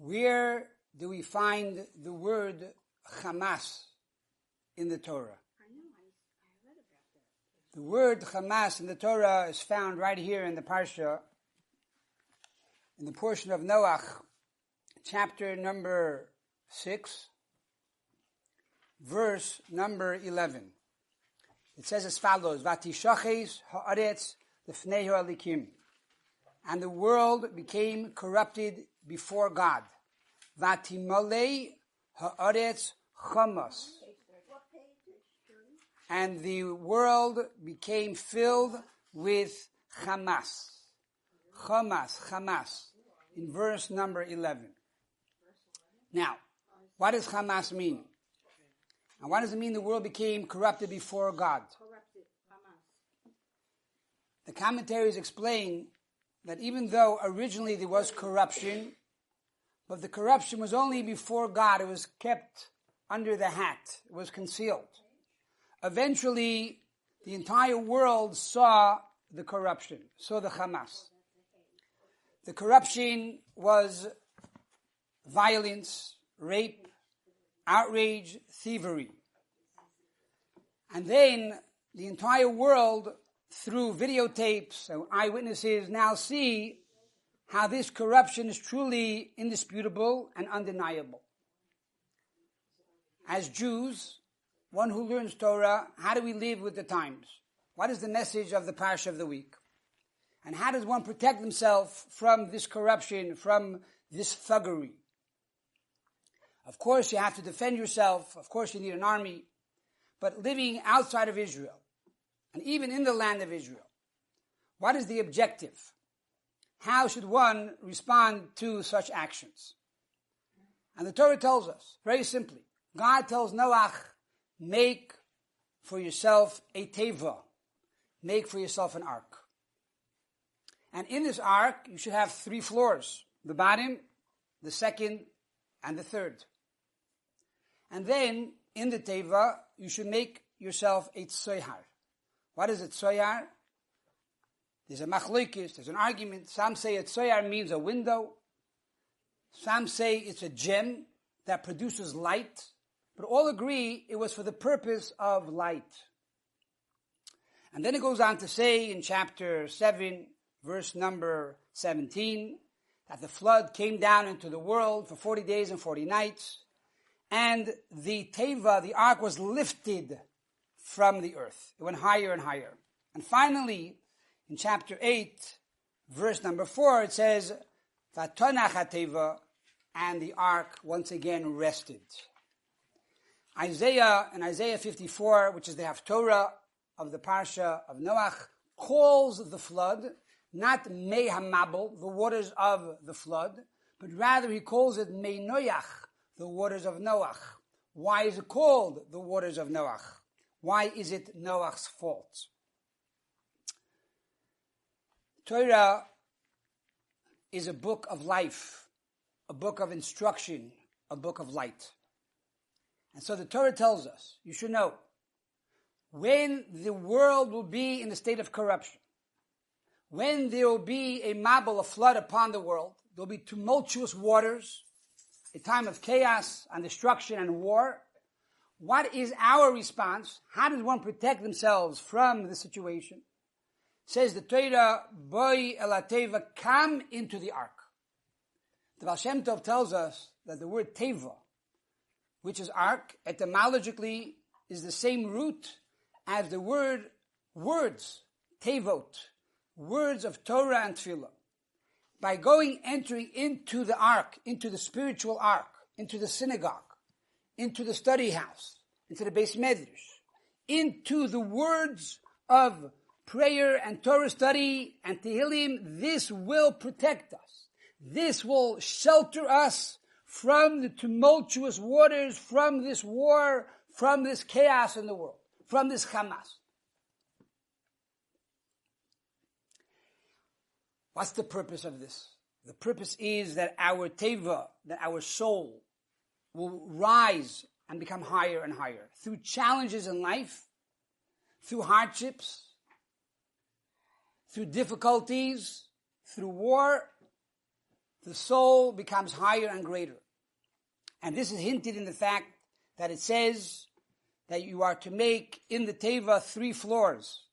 Where do we find the word Hamas in the Torah? I know I read about that. The word Hamas in the Torah is found right here in the Parsha, in the portion of Noach, chapter number 6, verse number 11. It says as follows, Vatishaches ha'aretz lefnehu alikim. And the world became corrupted before God. Vatimale ha'aretz chamas. And the world became filled with Hamas. Hamas, Hamas, in verse number 11. Now, what does Hamas mean? And what does it mean the world became corrupted before God? The commentaries explain that even though originally there was corruption, but the corruption was only before God, it was kept under the hat, it was concealed. Eventually, the entire world saw the corruption, saw the Hamas. The corruption was violence, rape, outrage, thievery. And then the entire world, through videotapes and eyewitnesses, now see how this corruption is truly indisputable and undeniable. As Jews, one who learns Torah, how do we live with the times? What is the message of the parsha of the week? And how does one protect himself from this corruption, from this thuggery? Of course, you have to defend yourself. Of course, you need an army. But living outside of Israel, and even in the land of Israel, what is the objective? How should one respond to such actions? And the Torah tells us, very simply, God tells Noach, make for yourself a teva. Make for yourself an ark. And in this ark, you should have three floors. The bottom, the second, and the third. And then in the teva, you should make yourself a tsoyhar. What is a tsoyhar? There's a machlokes, there's an argument. Some say a tsoyhar means a window. Some say it's a gem that produces light. But all agree it was for the purpose of light. And then it goes on to say in chapter 7, verse number 17, that the flood came down into the world for 40 days and 40 nights and the Teva, the ark, was lifted from the earth. It went higher and higher. And finally, in chapter 8, verse number 4, it says, Vatonach Teva, and the ark once again rested. Isaiah, in Isaiah 54, which is the Haftorah of the Parsha of Noach, calls the flood not Mei Hamabul, the waters of the flood, but rather he calls it Mei Noach, the waters of Noach. Why is it called the waters of Noach? Why is it Noach's fault? Torah is a book of life, a book of instruction, a book of light. And so the Torah tells us, you should know, when the world will be in a state of corruption, when there will be a mabul, a flood upon the world, there will be tumultuous waters, a time of chaos and destruction and war, what is our response? How does one protect themselves from the situation? Says the Torah, Boy elateva, come into the ark. The Baal Shem Tov tells us that the word teva, which is ark, etymologically is the same root as the word words, tevot, words of Torah and Tefillah by going, entering into the ark, into the spiritual ark, into the synagogue, into the study house, into the beis medrash, into the words of prayer and Torah study and Tehillim, this will protect us. This will shelter us from the tumultuous waters, from this war, from this chaos in the world, from this Hamas. What's the purpose of this? The purpose is that our teva, that our soul, will rise and become higher and higher through challenges in life, through hardships, through difficulties, through war. the soul becomes higher and greater. And this is hinted in the fact that it says that you are to make in the Teva three floors.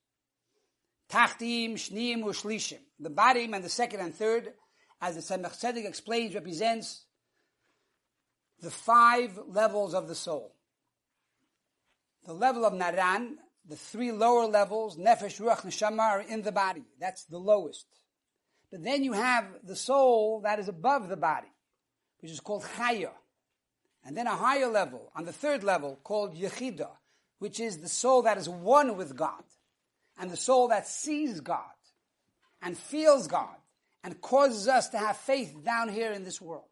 Tachtim, Shniim, Ushlishim. The bottom and the second and third, as the Tzemach Tzedek explains, represents the five levels of the soul. The level of Naran, the three lower levels, Nefesh, Ruach, Neshama, are in the body. That's the lowest. But then you have the soul that is above the body, which is called Chaya. And then a higher level, on the third level, called Yechida, which is the soul that is one with God. And the soul that sees God and feels God and causes us to have faith down here in this world.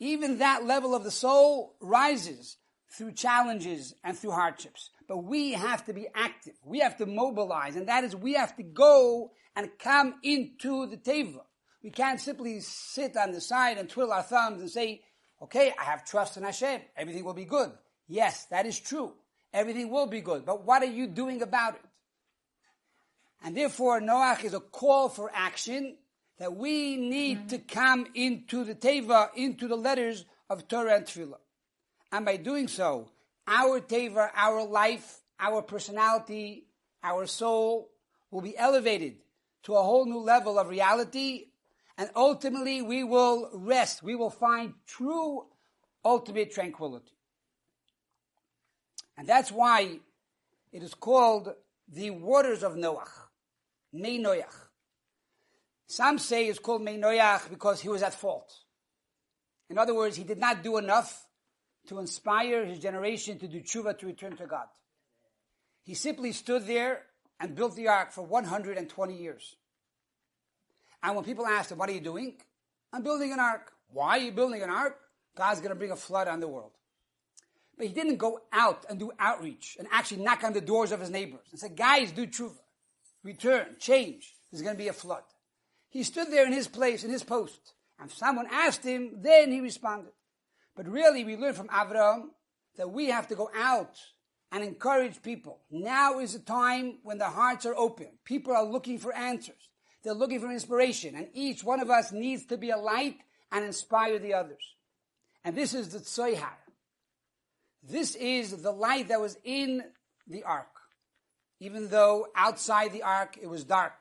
Even that level of the soul rises through challenges and through hardships. But we have to be active. We have to mobilize. And that is, we have to go and come into the teva. We can't simply sit on the side and twiddle our thumbs and say, okay, I have trust in Hashem. Everything will be good. Yes, that is true. Everything will be good. But what are you doing about it? And therefore, Noach is a call for action that we need mm-hmm. to come into the Teva, into the letters of Torah and Tefillah. And by doing so, our Teva, our life, our personality, our soul will be elevated to a whole new level of reality. And ultimately, we will rest. We will find true ultimate tranquility. And that's why it is called the waters of Noach. Mei Noach. Some say it's called Mei Noach because he was at fault. In other words, he did not do enough to inspire his generation to do tshuva to return to God. He simply stood there and built the ark for 120 years. And when people asked him, what are you doing? I'm building an ark. Why are you building an ark? God's going to bring a flood on the world. But he didn't go out and do outreach and actually knock on the doors of his neighbors and say, guys, do tshuva. Return, change. There's going to be a flood. He stood there in his place, in his post. And if someone asked him, then he responded. But really, we learn from Avraham that we have to go out and encourage people. Now is the time when the hearts are open. People are looking for answers. They're looking for inspiration. And each one of us needs to be a light and inspire the others. And this is the Tzoyhar. This is the light that was in the ark. Even though outside the ark it was dark.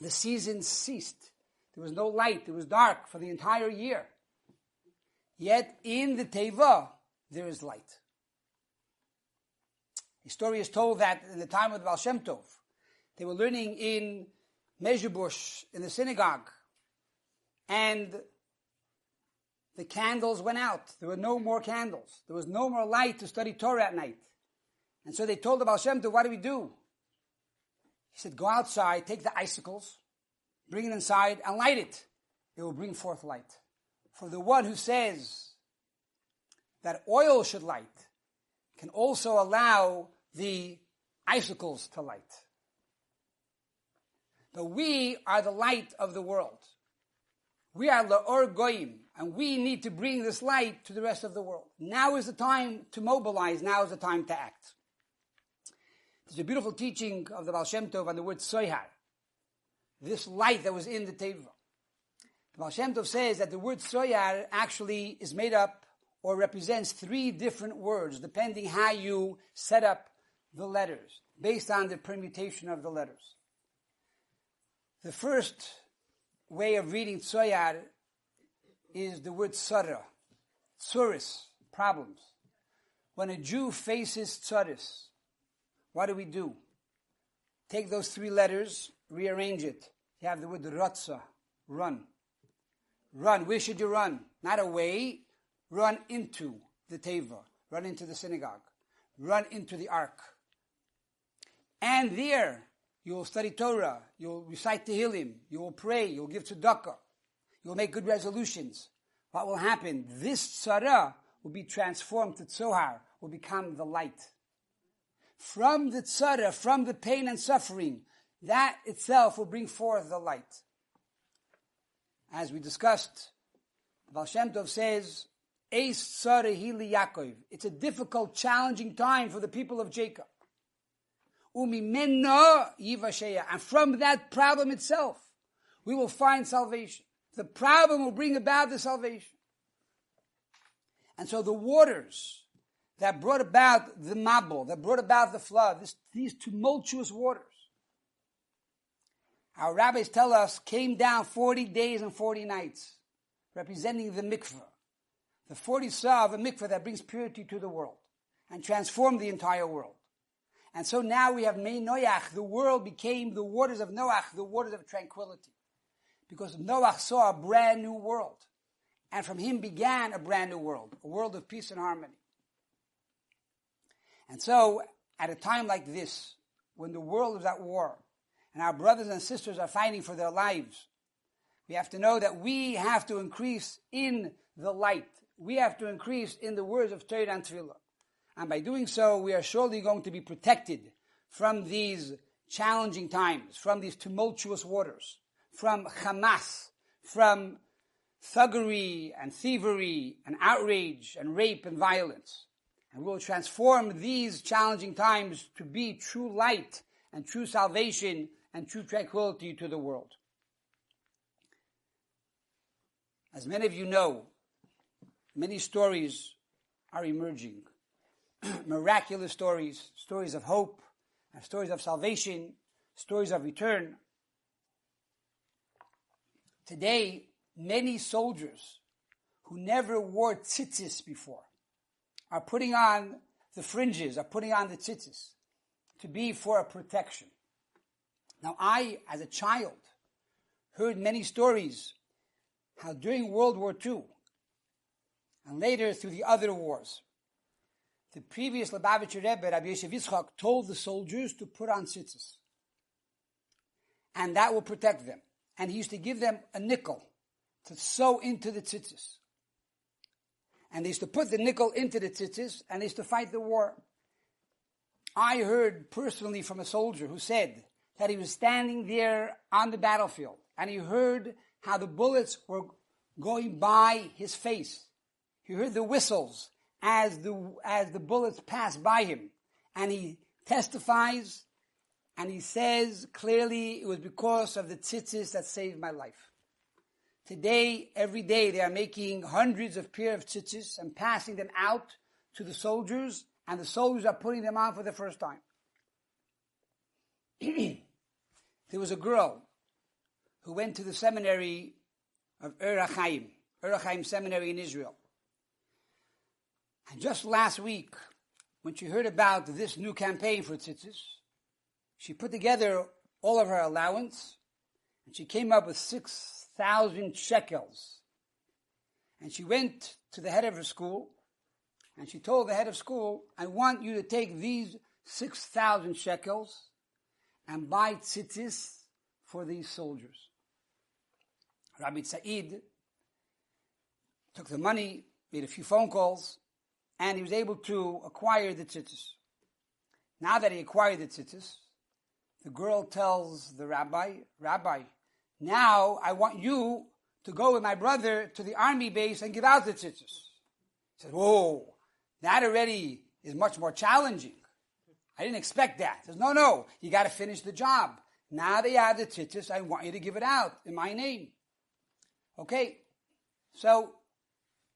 The season ceased. There was no light. It was dark for the entire year. Yet in the Teva, there is light. The story is told that in the time of the Baal Shem Tov, they were learning in Mezhebush, in the synagogue, and the candles went out. There were no more candles. There was no more light to study Torah at night. And so they told the Baal Shem Tov, what do we do? He said, go outside, take the icicles, bring it inside, and light it. It will bring forth light for the one who says that oil should light can also allow the icicles to light. But we are the light of the world. We are La'or Goyim, and we need to bring this light to the rest of the world. Now is the time to mobilize, now is the time to act. There's a beautiful teaching of the Baal Shem Tov on the word Soihar. This light that was in the Teva. Baal Shem Tov says that the word soyar actually is made up or represents three different words, depending how you set up the letters, based on the permutation of the letters. The first way of reading tsoyar is the word tsara, tsuris, problems. When a Jew faces tsuris, what do we do? Take those three letters, rearrange it. You have the word ratza, run. Run. Where should you run? Not away. Run into the Teva. Run into the synagogue. Run into the ark. And there, you will study Torah. You'll recite the Tehillim. You will pray. You'll give tzedakah. You'll make good resolutions. What will happen? This tzara will be transformed to tzohar, will become the light. From the tzara, from the pain and suffering, that itself will bring forth the light as we discussed, Baal Shem Tov says, It's a difficult, challenging time for the people of Jacob. And from that problem itself, we will find salvation. The problem will bring about the salvation. And so the waters that brought about the Mabul, that brought about the flood, this, these tumultuous waters, our rabbis tell us came down 40 days and 40 nights, representing the mikveh, the 40 saw of a mikveh that brings purity to the world and transformed the entire world. And so now we have Mei Noach, the world became the waters of Noach, the waters of tranquility. Because Noach saw a brand new world. And from him began a brand new world, a world of peace and harmony. And so, at a time like this, when the world is at war, and our brothers and sisters are fighting for their lives, we have to know that we have to increase in the light. We have to increase in the words of Torah and Tefillah. And by doing so, we are surely going to be protected from these challenging times, from these tumultuous waters, from Hamas, from thuggery and thievery and outrage and rape and violence. And we will transform these challenging times to be true light and true salvation and true tranquility to the world. As many of you know, many stories are emerging. Miraculous stories, stories of hope, and stories of salvation, stories of return. Today, many soldiers who never wore tzitzis before are putting on the fringes, are putting on the tzitzis to be for a protection. Now, I, as a child, heard many stories how during World War II and later through the other wars, the previous Lubavitcher Rebbe, Rabbi Yosef Yitzchak, told the soldiers to put on tzitzis. And that will protect them. And he used to give them a nickel to sew into the tzitzis. And they used to put the nickel into the tzitzis and they used to fight the war. I heard personally from a soldier who said that he was standing there on the battlefield and he heard how the bullets were going by his face. He heard the whistles as the, as the bullets passed by him. And he testifies and he says clearly it was because of the tzitzis that saved my life. Today, every day, they are making hundreds of pair of tzitzis and passing them out to the soldiers, and the soldiers are putting them on for the first time. there was a girl who went to the seminary of Or HaChaim, Erachaim Seminary in Israel. And just last week, when she heard about this new campaign for tzitzis, she put together all of her allowance, and she came up with six thousand shekels. And she went to the head of her school and she told the head of school, I want you to take these 6,000 shekels and buy tzitzis for these soldiers. Rabbi Said took the money, made a few phone calls, and he was able to acquire the tzitzis. Now that he acquired the tzitzis, the girl tells the rabbi, Rabbi, now I want you to go with my brother to the army base and give out the tzitzis. He said, whoa, that already is much more challenging. I didn't expect that. He says, no, no, you got to finish the job. Now that you have the tzitzis, I want you to give it out in my name. Okay, so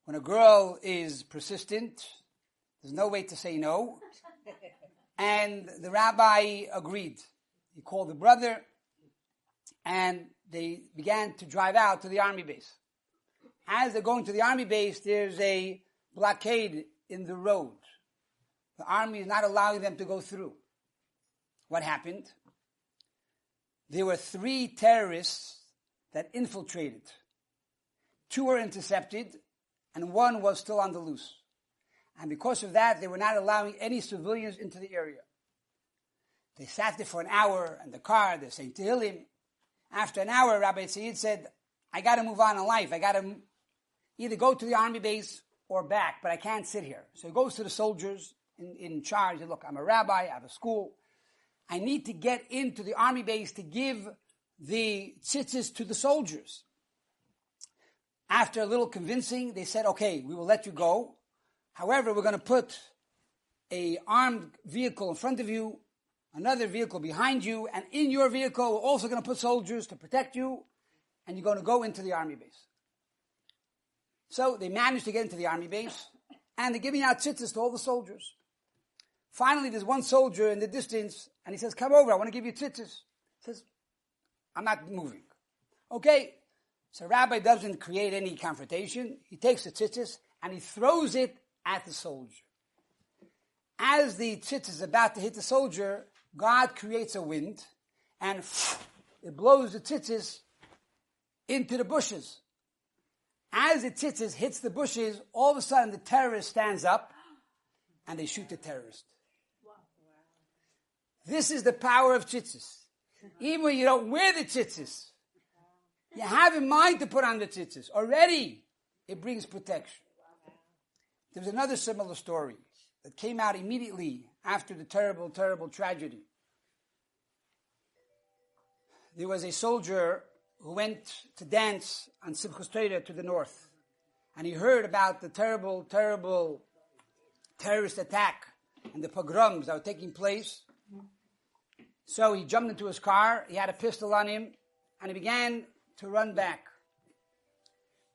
when a girl is persistent, there's no way to say no. And the rabbi agreed. He called the brother and they began to drive out to the army base. As they're going to the army base, there's a blockade in the road. The army is not allowing them to go through. What happened? There were three terrorists that infiltrated. Two were intercepted, and one was still on the loose. And because of that, they were not allowing any civilians into the area. They sat there for an hour in the car, they're saying Tehillim, after an hour, Rabbi Said said, I got to move on in life. I got to either go to the army base or back, but I can't sit here. So he goes to the soldiers in, in charge. Look, I'm a rabbi. I have a school. I need to get into the army base to give the tzitzis to the soldiers. After a little convincing, they said, okay, we will let you go. However, we're going to put a armed vehicle in front of you another vehicle behind you, and in your vehicle, we're also going to put soldiers to protect you. and you're going to go into the army base. So they managed to get into the army base, and they're giving out tzitzis to all the soldiers. Finally, there's one soldier in the distance, and he says, come over, I want to give you tzitzis. He says, I'm not moving. Okay. So Rabbi doesn't create any confrontation. He takes the tzitzis, and he throws it at the soldier. As the tzitzis is about to hit the soldier, God creates a wind, and it blows the tzitzis into the bushes. As the tzitzis hits the bushes, all of a sudden the terrorist stands up and they shoot the terrorist. This is the power of tzitzis. Even when you don't wear the tzitzis, you have in mind to put on the tzitzis. Already, it brings protection. There's another similar story that came out immediately after the terrible, terrible tragedy. There was a soldier who went to dance on Simchas Torah to the north. And he heard about the terrible, terrible terrorist attack and the pogroms that were taking place. So he jumped into his car, he had a pistol on him, and he began to run back.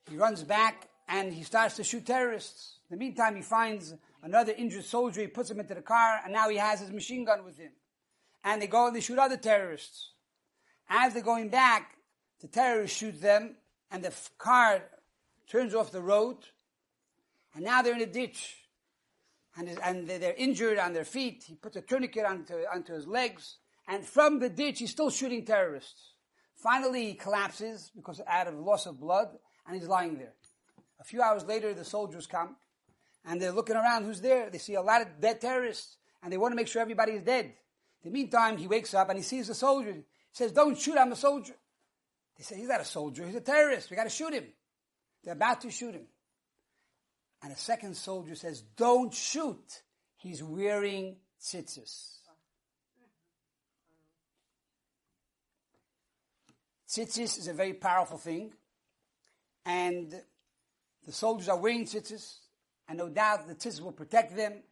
He runs back and he starts to shoot terrorists. In the meantime, he finds another injured soldier, he puts him into the car, and now he has his machine gun with him. And they go and they shoot other terrorists. As they're going back, the terrorists shoot them, and the car turns off the road, and now they're in a ditch. And, and they're injured on their feet. He puts a tourniquet onto, onto his legs, and from the ditch, he's still shooting terrorists. Finally, he collapses because out of loss of blood, and he's lying there. A few hours later, the soldiers come, and they're looking around who's there. They see a lot of dead terrorists, and they want to make sure everybody is dead. In the meantime, he wakes up and he sees a soldier. He says, Don't shoot, I'm a soldier. They say, He's not a soldier, he's a terrorist. We got to shoot him. They're about to shoot him. And a second soldier says, Don't shoot. He's wearing tzitzis. Tzitzis is a very powerful thing. And the soldiers are wearing tzitzis. And no doubt the tzitzis will protect them.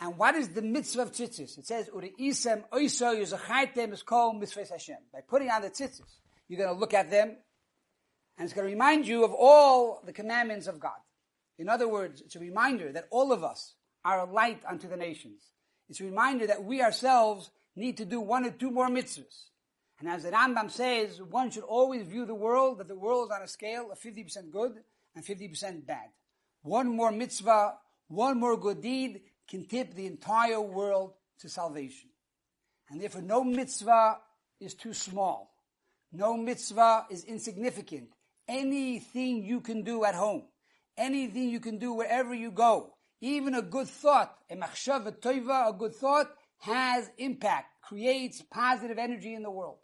And what is the mitzvah of tzitzis? It says, mitzvah Hashem. By putting on the tzitzis, you're going to look at them, and it's going to remind you of all the commandments of God. In other words, it's a reminder that all of us are a light unto the nations. It's a reminder that we ourselves need to do one or two more mitzvahs. And as the Rambam says, one should always view the world that the world is on a scale of 50% good and 50% bad. One more mitzvah, one more good deed can tip the entire world to salvation. And therefore no mitzvah is too small. No mitzvah is insignificant. Anything you can do at home, anything you can do wherever you go, even a good thought, a machshava toiva, a good thought, has impact, creates positive energy in the world.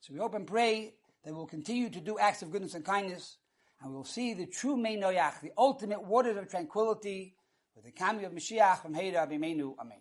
So we hope and pray that we'll continue to do acts of goodness and kindness, and we'll see the true Mein Noyach, the ultimate waters of tranquility, with the coming of Mashiach from Heira Bimenu. Amen.